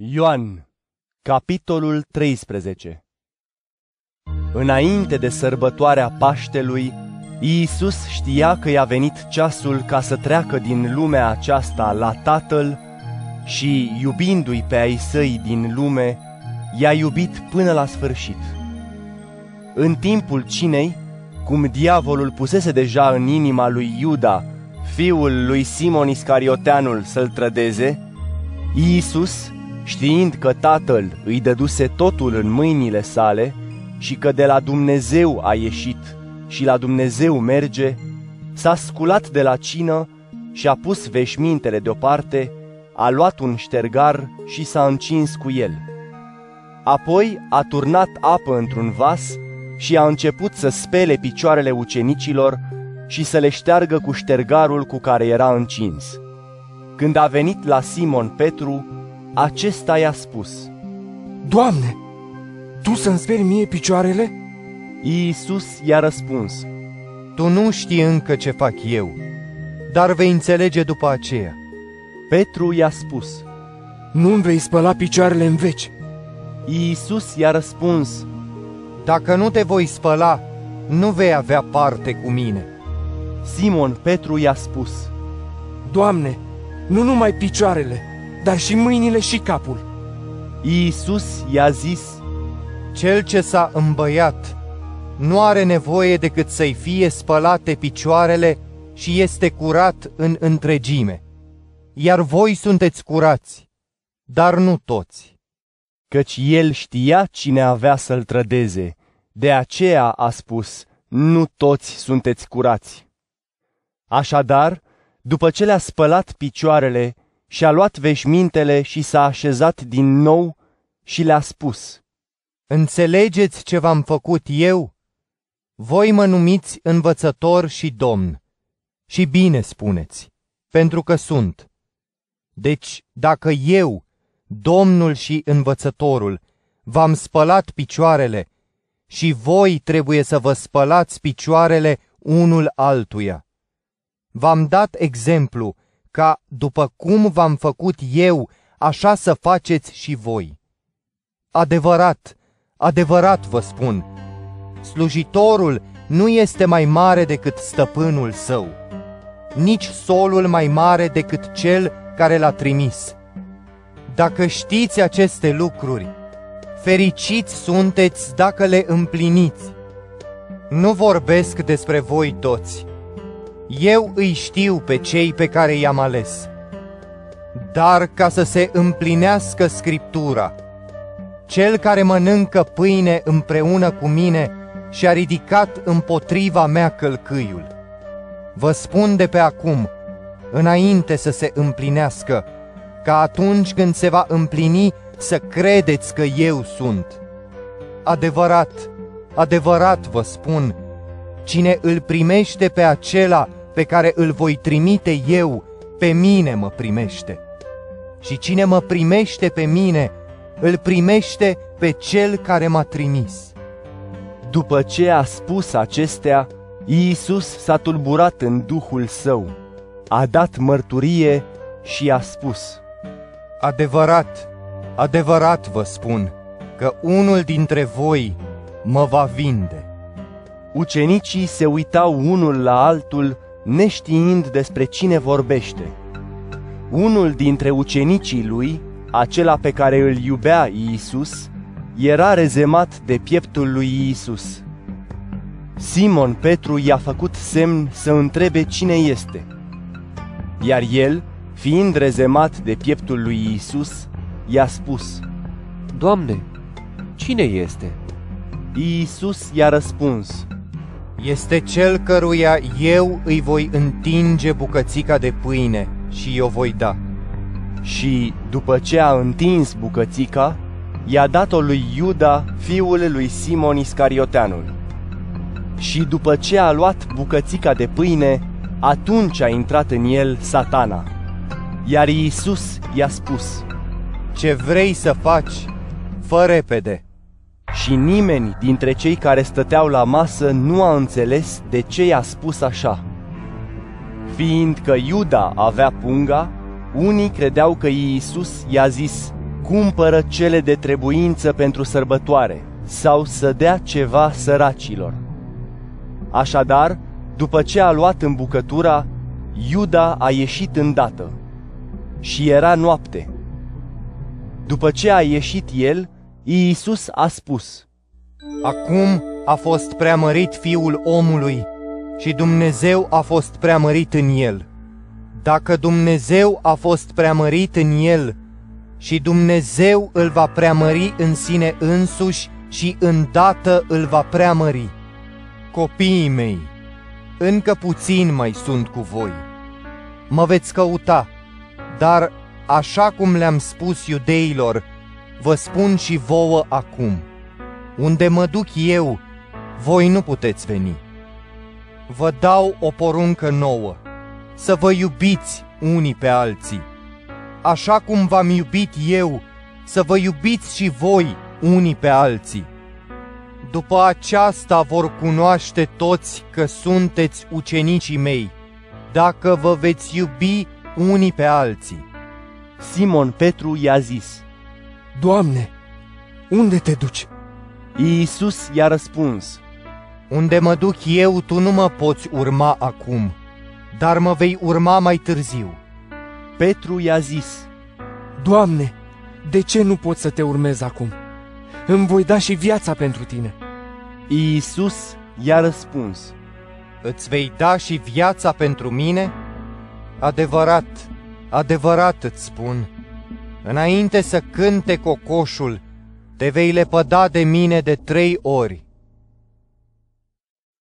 Ioan, capitolul 13 Înainte de sărbătoarea Paștelui, Iisus știa că i-a venit ceasul ca să treacă din lumea aceasta la Tatăl și, iubindu-i pe ai săi din lume, i-a iubit până la sfârșit. În timpul cinei, cum diavolul pusese deja în inima lui Iuda, fiul lui Simon Iscarioteanul, să-l trădeze, Iisus, știind că Tatăl îi dăduse totul în mâinile sale și că de la Dumnezeu a ieșit și la Dumnezeu merge, s-a sculat de la cină și a pus veșmintele deoparte, a luat un ștergar și s-a încins cu el. Apoi a turnat apă într-un vas și a început să spele picioarele ucenicilor și să le șteargă cu ștergarul cu care era încins. Când a venit la Simon Petru, acesta i-a spus, Doamne, Tu să-mi speli mie picioarele? Iisus i-a răspuns, Tu nu știi încă ce fac eu, dar vei înțelege după aceea. Petru i-a spus, Nu-mi vei spăla picioarele în veci. Iisus i-a răspuns, Dacă nu te voi spăla, nu vei avea parte cu mine. Simon Petru i-a spus, Doamne, nu numai picioarele, dar și mâinile și capul. Iisus i-a zis, Cel ce s-a îmbăiat nu are nevoie decât să-i fie spălate picioarele și este curat în întregime. Iar voi sunteți curați, dar nu toți. căci el știa cine avea să-l trădeze, de aceea a spus, nu toți sunteți curați. Așadar, după ce le-a spălat picioarele, și-a luat veșmintele și s-a așezat din nou și le-a spus, Înțelegeți ce v-am făcut eu? Voi mă numiți învățător și domn. Și bine spuneți, pentru că sunt. Deci, dacă eu, domnul și învățătorul, v-am spălat picioarele, și voi trebuie să vă spălați picioarele unul altuia. V-am dat exemplu ca, după cum v-am făcut eu, așa să faceți și voi. Adevărat, adevărat vă spun, slujitorul nu este mai mare decât stăpânul său, nici solul mai mare decât cel care l-a trimis. Dacă știți aceste lucruri, fericiți sunteți dacă le împliniți. Nu vorbesc despre voi toți. Eu îi știu pe cei pe care i-am ales. Dar ca să se împlinească Scriptura, cel care mănâncă pâine împreună cu mine și-a ridicat împotriva mea călcâiul. Vă spun de pe acum, înainte să se împlinească, ca atunci când se va împlini să credeți că eu sunt. Adevărat, adevărat vă spun, cine îl primește pe acela pe care îl voi trimite eu, pe mine mă primește. Și cine mă primește pe mine, îl primește pe cel care m-a trimis. După ce a spus acestea, Iisus s-a tulburat în duhul său, a dat mărturie și a spus, Adevărat, adevărat vă spun că unul dintre voi mă va vinde. Ucenicii se uitau unul la altul, neștiind despre cine vorbește. Unul dintre ucenicii lui, acela pe care îl iubea Iisus, era rezemat de pieptul lui Iisus. Simon Petru i-a făcut semn să întrebe cine este. Iar el, fiind rezemat de pieptul lui Iisus, i-a spus, Doamne, cine este? Iisus i-a răspuns, Este cel căruia eu îi voi întinge bucățica de pâine și o voi da. și, după ce a întins bucățica, i-a dat-o lui Iuda, fiul lui Simon Iscarioteanul. Și după ce a luat bucățica de pâine, atunci a intrat în el satana. Iar Iisus i-a spus, Ce vrei să faci, fă repede. Și nimeni dintre cei care stăteau la masă nu a înțeles de ce i-a spus așa. Fiindcă Iuda avea punga, unii credeau că Iisus i-a zis, cumpără cele de trebuință pentru sărbătoare sau să dea ceva săracilor. Așadar, după ce a luat în bucătura, Iuda a ieșit îndată și era noapte. După ce a ieșit el, Iisus a spus, Acum a fost preamărit Fiul omului și Dumnezeu a fost preamărit în el. Dacă Dumnezeu a fost preamărit în el și Dumnezeu îl va preamări în sine însuși și îndată îl va preamări. Copiii mei, încă puțin mai sunt cu voi. Mă veți căuta, dar așa cum le-am spus iudeilor, vă spun și vouă acum. Unde mă duc eu, voi nu puteți veni. Vă dau o poruncă nouă, să vă iubiți unii pe alții. Așa cum v-am iubit eu, să vă iubiți și voi unii pe alții. După aceasta vor cunoaște toți că sunteți ucenicii mei, dacă vă veți iubi unii pe alții. Simon Petru i-a zis, Doamne, unde te duci? Iisus i-a răspuns, Unde mă duc eu, tu nu mă poți urma acum, dar mă vei urma mai târziu. Petru i-a zis, Doamne, de ce nu pot să te urmez acum? Îmi voi da și viața pentru tine. Iisus i-a răspuns, Îți vei da și viața pentru mine? Adevărat, adevărat îți spun, înainte să cânte cocoșul, te vei lepăda de mine de trei ori.